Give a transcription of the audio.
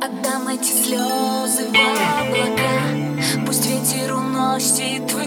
Отдам эти слезы в облака. Пусть ветер уносит в